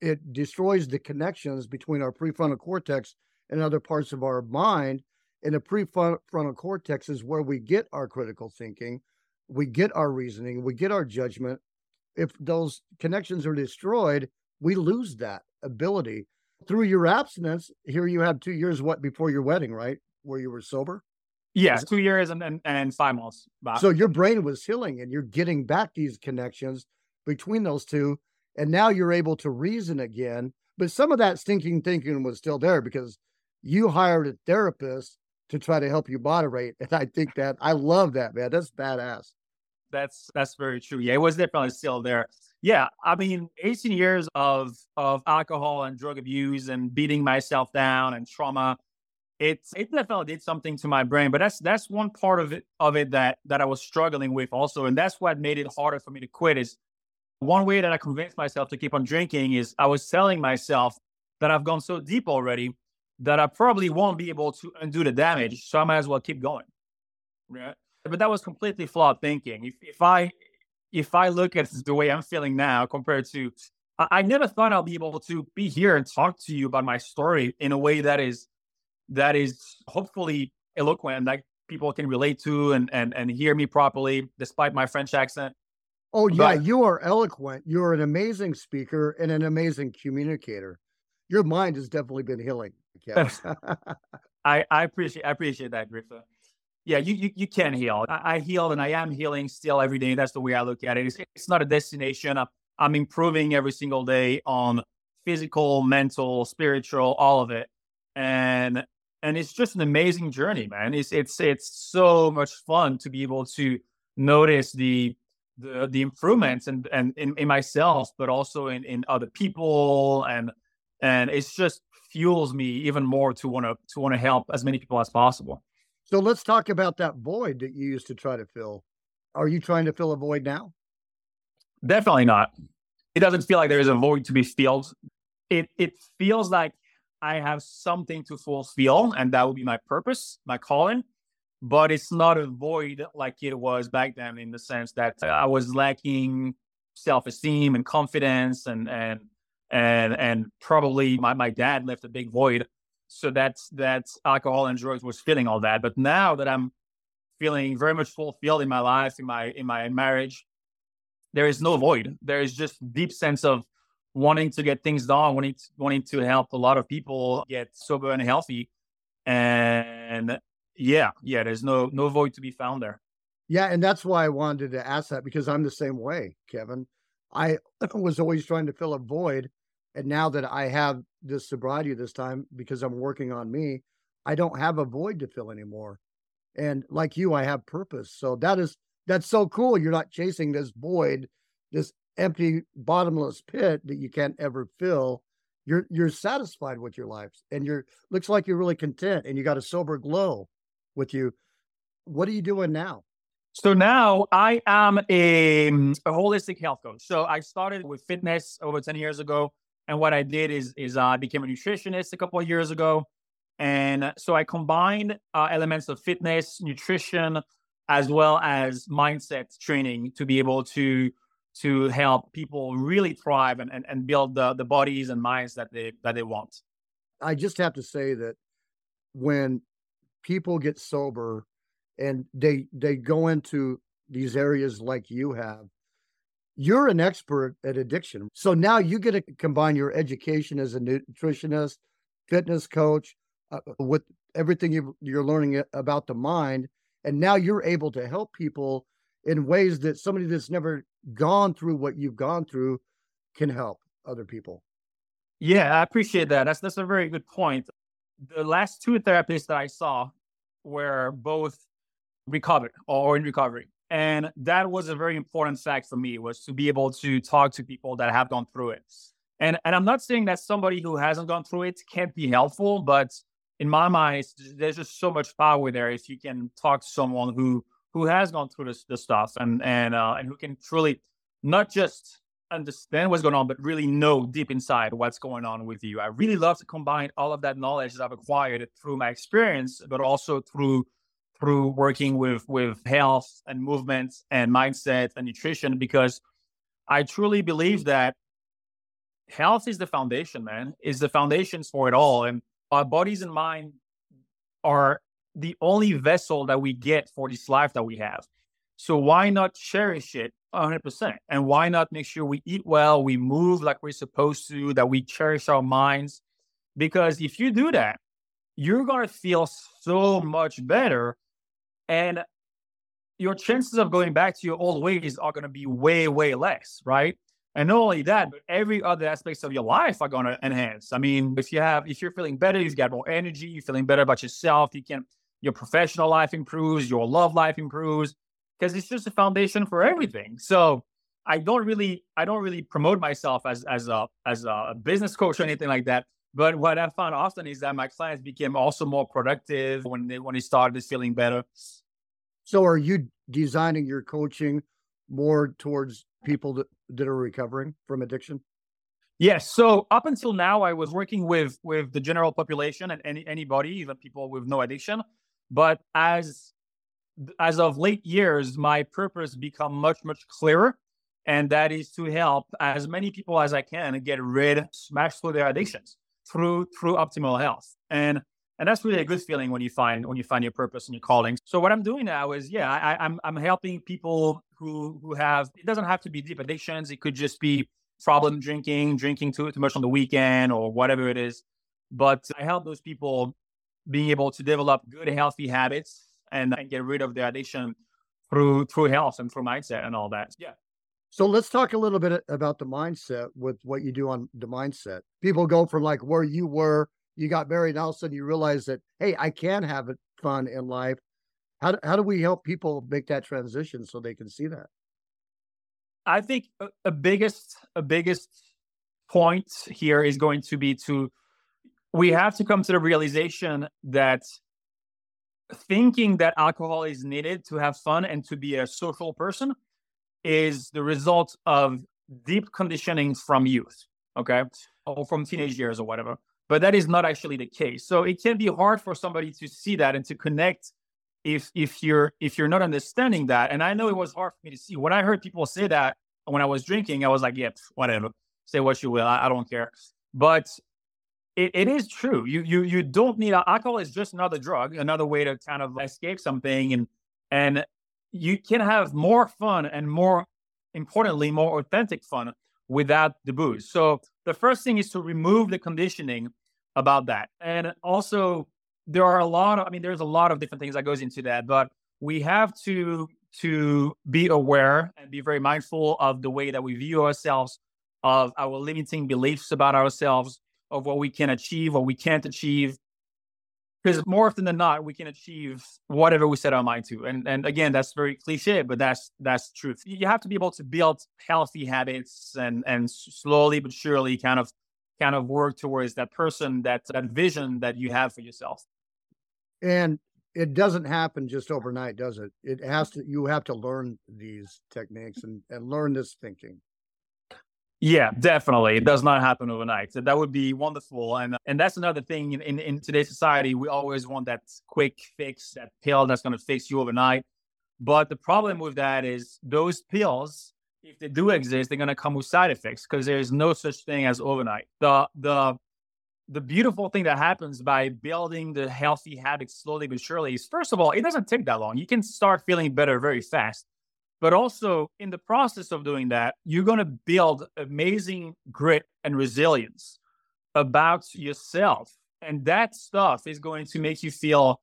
it destroys the connections between our prefrontal cortex and other parts of our mind and the prefrontal cortex is where we get our critical thinking we get our reasoning we get our judgment if those connections are destroyed, we lose that ability. Through your abstinence, here you had two years what before your wedding, right? Where you were sober? Yes, two years and, and, and five months. So your brain was healing and you're getting back these connections between those two. And now you're able to reason again. But some of that stinking thinking was still there because you hired a therapist to try to help you moderate. And I think that I love that, man. That's badass that's that's very true. Yeah, it was definitely still there. Yeah, I mean, 18 years of of alcohol and drug abuse and beating myself down and trauma. It's it definitely did something to my brain, but that's that's one part of it of it that that I was struggling with also, and that's what made it harder for me to quit. Is one way that I convinced myself to keep on drinking is I was telling myself that I've gone so deep already that I probably won't be able to undo the damage, so I might as well keep going. Right? But that was completely flawed thinking. If if I if I look at the way I'm feeling now compared to, I, I never thought I'll be able to be here and talk to you about my story in a way that is that is hopefully eloquent that people can relate to and and and hear me properly despite my French accent. Oh yeah, but, you are eloquent. You're an amazing speaker and an amazing communicator. Your mind has definitely been healing. I, I appreciate I appreciate that, Griffith yeah, you, you, you can heal. I, I healed and I am healing still every day. That's the way I look at it. It's, it's not a destination. I'm, I'm improving every single day on physical, mental, spiritual, all of it. And and it's just an amazing journey, man. It's it's it's so much fun to be able to notice the the the improvements and and in, in myself, but also in in other people, and and it's just fuels me even more to want to to want to help as many people as possible. So let's talk about that void that you used to try to fill. Are you trying to fill a void now? Definitely not. It doesn't feel like there is a void to be filled. It it feels like I have something to fulfill, and that would be my purpose, my calling. But it's not a void like it was back then, in the sense that I was lacking self-esteem and confidence, and and and and probably my, my dad left a big void so that's that alcohol and drugs was filling all that. But now that I'm feeling very much fulfilled in my life, in my in my marriage, there is no void. There is just deep sense of wanting to get things done, wanting to, wanting to help a lot of people get sober and healthy. And yeah, yeah, there's no no void to be found there. Yeah, and that's why I wanted to ask that because I'm the same way, Kevin. I was always trying to fill a void and now that I have this sobriety this time because I'm working on me, I don't have a void to fill anymore. And like you, I have purpose. So that is that's so cool. You're not chasing this void, this empty, bottomless pit that you can't ever fill. You're you're satisfied with your life, and you're looks like you're really content, and you got a sober glow with you. What are you doing now? So now I am a, a holistic health coach. So I started with fitness over 10 years ago. And what I did is is I became a nutritionist a couple of years ago, and so I combined uh, elements of fitness, nutrition, as well as mindset training to be able to to help people really thrive and, and, and build the, the bodies and minds that they that they want. I just have to say that when people get sober and they they go into these areas like you have you're an expert at addiction. So now you get to combine your education as a nutritionist, fitness coach, uh, with everything you you're learning about the mind. And now you're able to help people in ways that somebody that's never gone through what you've gone through can help other people. Yeah, I appreciate that. That's that's a very good point. The last two therapists that I saw were both recovered or in recovery. And that was a very important fact for me was to be able to talk to people that have gone through it. And and I'm not saying that somebody who hasn't gone through it can't be helpful, but in my mind, there's just so much power there if you can talk to someone who who has gone through this, this stuff and and uh, and who can truly not just understand what's going on, but really know deep inside what's going on with you. I really love to combine all of that knowledge that I've acquired through my experience, but also through through working with with health and movement and mindset and nutrition because I truly believe that health is the foundation, man. Is the foundations for it all. And our bodies and mind are the only vessel that we get for this life that we have. So why not cherish it 100%? And why not make sure we eat well, we move like we're supposed to, that we cherish our minds? Because if you do that, you're going to feel so much better and your chances of going back to your old ways are going to be way, way less, right? And not only that, but every other aspects of your life are going to enhance. I mean, if you have, if you're feeling better, you've got more energy, you're feeling better about yourself, you can, your professional life improves, your love life improves, because it's just a foundation for everything. So I don't really I don't really promote myself as as a as a business coach or anything like that. But what I found often is that my clients became also more productive when they when they started feeling better. So are you designing your coaching more towards people that, that are recovering from addiction? Yes. So up until now, I was working with with the general population and any anybody, even people with no addiction. But as as of late years, my purpose become much much clearer, and that is to help as many people as I can get rid, smash through their addictions through through optimal health. And and that's really a good feeling when you find when you find your purpose and your calling. So what I'm doing now is, yeah, I, I'm I'm helping people who who have. It doesn't have to be deep addictions. It could just be problem drinking, drinking too too much on the weekend or whatever it is. But I help those people being able to develop good healthy habits and, and get rid of their addiction through through health and through mindset and all that. Yeah. So let's talk a little bit about the mindset with what you do on the mindset. People go from like where you were, you got married, and all of a sudden you realize that, hey, I can have fun in life. How do, how do we help people make that transition so they can see that? I think a, a biggest a biggest point here is going to be to we have to come to the realization that thinking that alcohol is needed to have fun and to be a social person is the result of deep conditioning from youth, okay, or from teenage years or whatever. But that is not actually the case. So it can be hard for somebody to see that and to connect if if you're if you're not understanding that. And I know it was hard for me to see when I heard people say that when I was drinking. I was like, yeah, whatever, say what you will, I, I don't care. But it, it is true. You you you don't need alcohol is just another drug, another way to kind of escape something and and you can have more fun and more importantly, more authentic fun without the booze. So the first thing is to remove the conditioning about that. And also there are a lot of, I mean, there's a lot of different things that goes into that, but we have to to be aware and be very mindful of the way that we view ourselves, of our limiting beliefs about ourselves, of what we can achieve, what we can't achieve, because more often than not we can achieve whatever we set our mind to. And and again that's very cliche but that's that's truth. You have to be able to build healthy habits and and slowly but surely kind of kind of work towards that person that that vision that you have for yourself. And it doesn't happen just overnight does it? It has to you have to learn these techniques and and learn this thinking yeah, definitely. It does not happen overnight. So that would be wonderful. And uh, and that's another thing in, in, in today's society. We always want that quick fix, that pill that's going to fix you overnight. But the problem with that is those pills, if they do exist, they're going to come with side effects because there is no such thing as overnight. The the the beautiful thing that happens by building the healthy habits slowly but surely is first of all, it doesn't take that long. You can start feeling better very fast. But also, in the process of doing that, you're going to build amazing grit and resilience about yourself. And that stuff is going to make you feel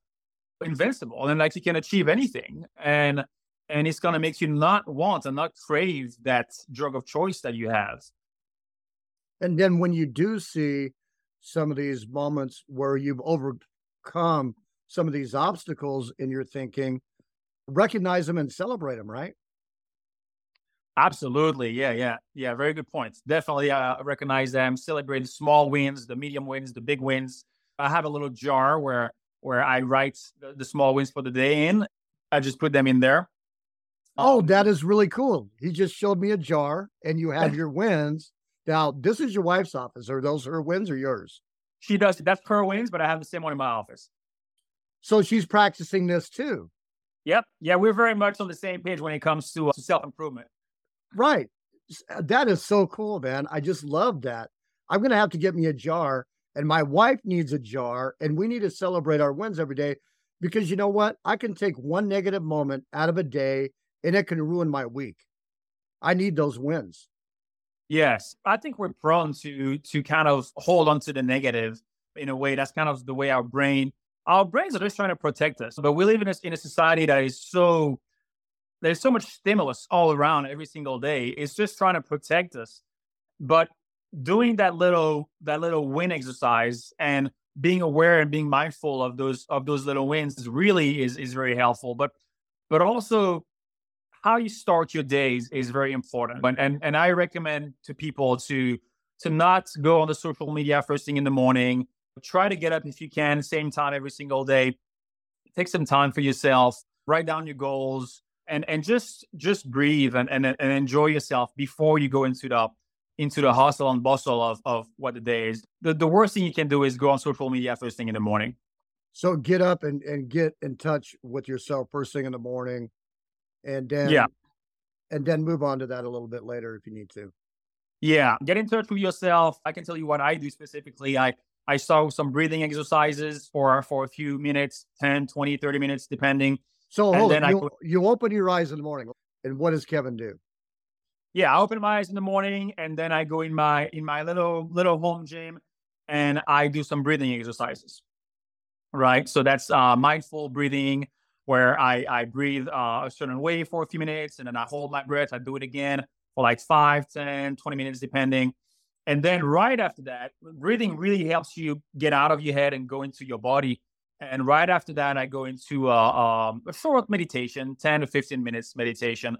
invincible and like you can achieve anything. And and it's going to make you not want and not crave that drug of choice that you have. And then when you do see some of these moments where you've overcome some of these obstacles in your thinking, recognize them and celebrate them, right? Absolutely. Yeah, yeah, yeah. Very good points. Definitely uh, recognize them, celebrate the small wins, the medium wins, the big wins. I have a little jar where where I write the, the small wins for the day in. I just put them in there. Oh, um, that is really cool. He just showed me a jar and you have your wins. Now, this is your wife's office. Are those her wins or yours? She does. That's her wins, but I have the same one in my office. So she's practicing this too. Yep. Yeah, we're very much on the same page when it comes to, uh, to self improvement. Right. Uh, that is so cool, man. I just love that. I'm going to have to get me a jar, and my wife needs a jar, and we need to celebrate our wins every day because you know what? I can take one negative moment out of a day and it can ruin my week. I need those wins. Yes. I think we're prone to to kind of hold on to the negative in a way. That's kind of the way our brain our brains are just trying to protect us. But we live in a, in a society that is so there's so much stimulus all around every single day. It's just trying to protect us. But doing that little that little win exercise and being aware and being mindful of those of those little wins is really is is very helpful. But but also how you start your days is very important. And, and, and I recommend to people to, to not go on the social media first thing in the morning. Try to get up if you can, same time every single day. Take some time for yourself, write down your goals, and and just just breathe and, and and enjoy yourself before you go into the into the hustle and bustle of of what the day is. The the worst thing you can do is go on social media first thing in the morning. So get up and, and get in touch with yourself first thing in the morning and then Yeah. and then move on to that a little bit later if you need to. Yeah, get in touch with yourself. I can tell you what I do specifically. I I saw some breathing exercises for for a few minutes, 10, 20, 30 minutes depending. So And hold then on, I you, you open your eyes in the morning and what does Kevin do? Yeah, I open my eyes in the morning and then I go in my in my little little home gym and I do some breathing exercises. Right? So that's uh mindful breathing where I I breathe uh, a certain way for a few minutes and then I hold my breath, I do it again for like 5, 10, 20 minutes depending. And then right after that, breathing really helps you get out of your head and go into your body. And right after that, I go into uh, um, a short meditation, 10 to 15 minutes meditation.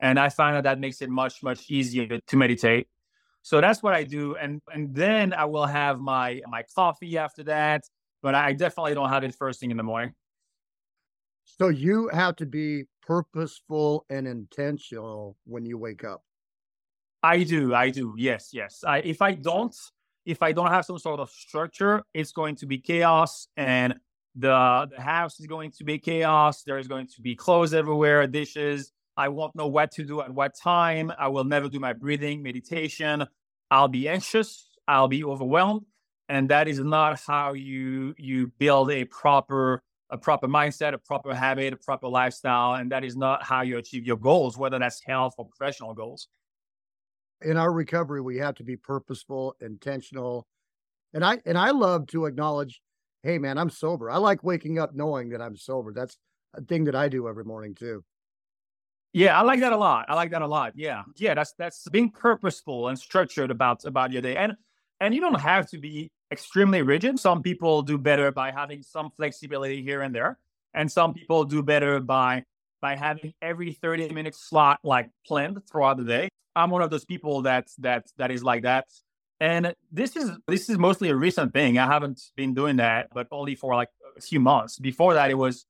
And I find that that makes it much, much easier to meditate. So that's what I do. And, and then I will have my, my coffee after that. But I definitely don't have it first thing in the morning. So you have to be purposeful and intentional when you wake up. I do, I do. Yes, yes. I if I don't, if I don't have some sort of structure, it's going to be chaos and the the house is going to be chaos. There is going to be clothes everywhere, dishes. I won't know what to do at what time. I will never do my breathing, meditation. I'll be anxious, I'll be overwhelmed, and that is not how you you build a proper a proper mindset, a proper habit, a proper lifestyle, and that is not how you achieve your goals, whether that's health or professional goals. In our recovery, we have to be purposeful, intentional. And I and I love to acknowledge, hey man, I'm sober. I like waking up knowing that I'm sober. That's a thing that I do every morning too. Yeah, I like that a lot. I like that a lot. Yeah. Yeah, that's that's being purposeful and structured about about your day. And and you don't have to be extremely rigid. Some people do better by having some flexibility here and there. And some people do better by by having every 30 minute slot like planned throughout the day. I'm one of those people that that that is like that. And this is this is mostly a recent thing. I haven't been doing that, but only for like a few months. Before that, it was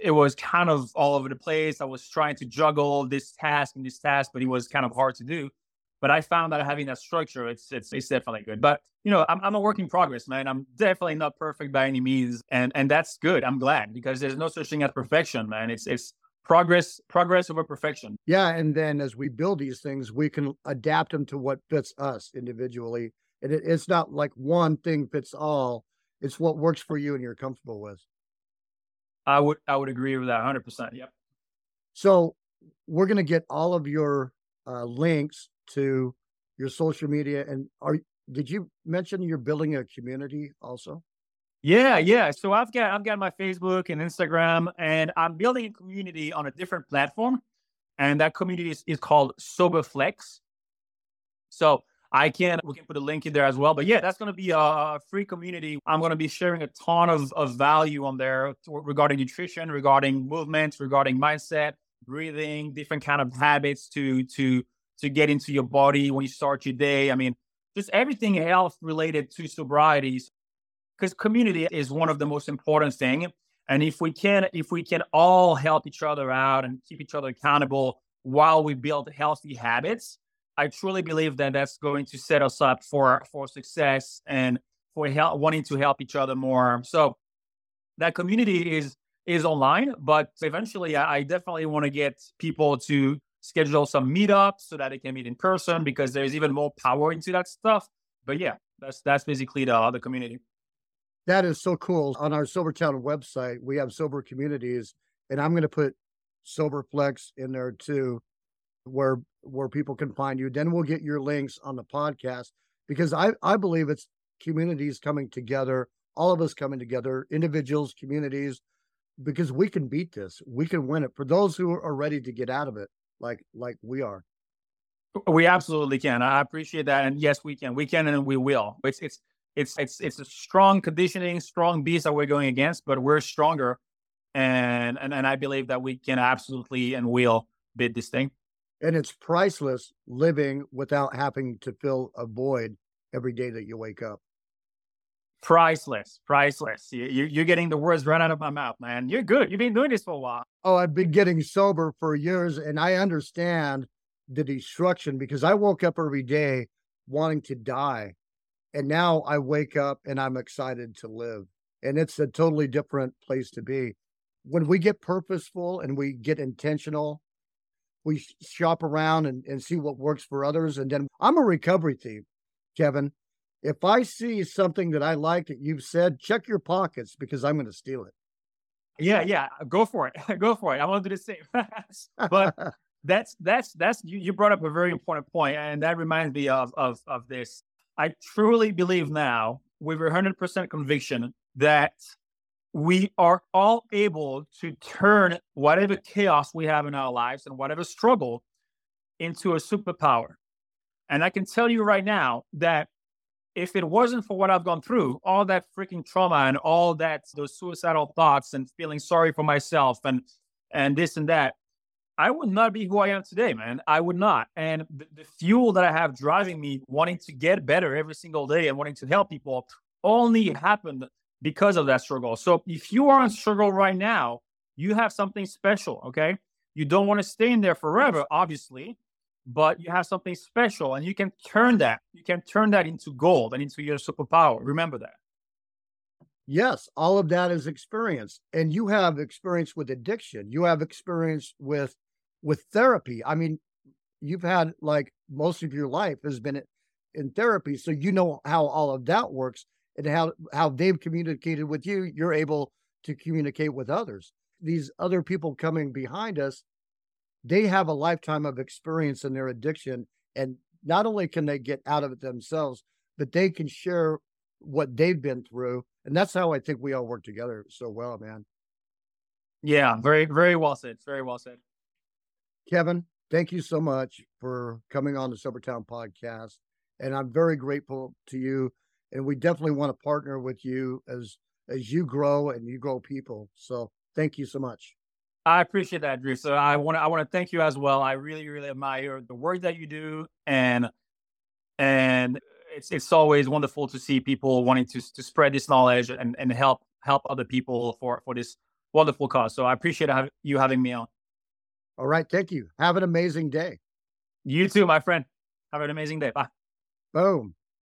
it was kind of all over the place. I was trying to juggle this task and this task, but it was kind of hard to do. But I found that having that structure, it's it's it's definitely good. But you know, I'm I'm a work in progress, man. I'm definitely not perfect by any means, and and that's good. I'm glad because there's no such thing as perfection, man. It's it's progress progress over perfection. Yeah. And then as we build these things, we can adapt them to what fits us individually. And it, it's not like one thing fits all. It's what works for you and you're comfortable with. I would I would agree with that 100. percent Yep. So we're going to get all of your uh, links to your social media. And are did you mention you're building a community also? Yeah, yeah. So I've got I've got my Facebook and Instagram, and I'm building a community on a different platform, and that community is, is called Soberflex. So I can we can put a link in there as well. But yeah, that's going to be a, free community. I'm going to be sharing a ton of, of value on there regarding nutrition, regarding movement, regarding mindset, breathing, different kind of habits to to to get into your body when you start your day. I mean, just everything health related to sobriety because community is one of the most important thing and if we can if we can all help each other out and keep each other accountable while we build healthy habits i truly believe that that's going to set us up for for success and for help, wanting to help each other more. So that community is is online but eventually i, I definitely want to get people to schedule some meetups so that they can meet in person because there's even more power into that stuff. But yeah that's that's basically the the community That is so cool. On our Sobertown website, we have sober communities, and I'm going to put Soberflex in there too, where where people can find you. Then we'll get your links on the podcast because I I believe it's communities coming together, all of us coming together, individuals, communities, because we can beat this. We can win it for those who are ready to get out of it, like like we are. We absolutely can. I appreciate that, and yes, we can. We can, and we will. It's it's it's it's it's a strong conditioning, strong beast that we're going against, but we're stronger, and and and I believe that we can absolutely and will bid this thing. And it's priceless living without having to fill a void every day that you wake up. Priceless, priceless. You, you're getting the words right out of my mouth, man. You're good. You've been doing this for a while. Oh, I've been getting sober for years and I understand the destruction because I woke up every day wanting to die. And now I wake up and I'm excited to live. And it's a totally different place to be. When we get purposeful and we get intentional, we shop around and, and see what works for others. And then I'm a recovery thief, Kevin. If I see something that I like that you've said, check your pockets because I'm going to steal it. Yeah, yeah, uh, go for it. go for it. I want to do the same. but that's that's that's you, you brought up a very important point, and that reminds me of of of this. I truly believe now, with a hundred percent conviction, that we are all able to turn whatever chaos we have in our lives and whatever struggle into a superpower. And I can tell you right now that if it wasn't for what I've gone through, all that freaking trauma and all that those suicidal thoughts and feeling sorry for myself and and this and that, I would not be who I am today, man. I would not. And the, the fuel that I have driving me, wanting to get better every single day and wanting to help people, only happened because of that struggle. So if you are in struggle right now, you have something special. Okay, you don't want to stay in there forever, obviously but you have something special and you can turn that you can turn that into gold and into your superpower remember that yes all of that is experience and you have experience with addiction you have experience with with therapy i mean you've had like most of your life has been in therapy so you know how all of that works and how how they've communicated with you you're able to communicate with others these other people coming behind us they have a lifetime of experience in their addiction. And not only can they get out of it themselves, but they can share what they've been through. And that's how I think we all work together so well, man. Yeah, very, very well said. Very well said. Kevin, thank you so much for coming on the Sobertown podcast. And I'm very grateful to you. And we definitely want to partner with you as as you grow and you grow people. So thank you so much. I appreciate that, Drew. So I want to I want to thank you as well. I really really admire the work that you do, and and it's it's always wonderful to see people wanting to to spread this knowledge and and help help other people for for this wonderful cause. So I appreciate you having me on. All right, thank you. Have an amazing day. You too, my friend. Have an amazing day. Bye. Boom.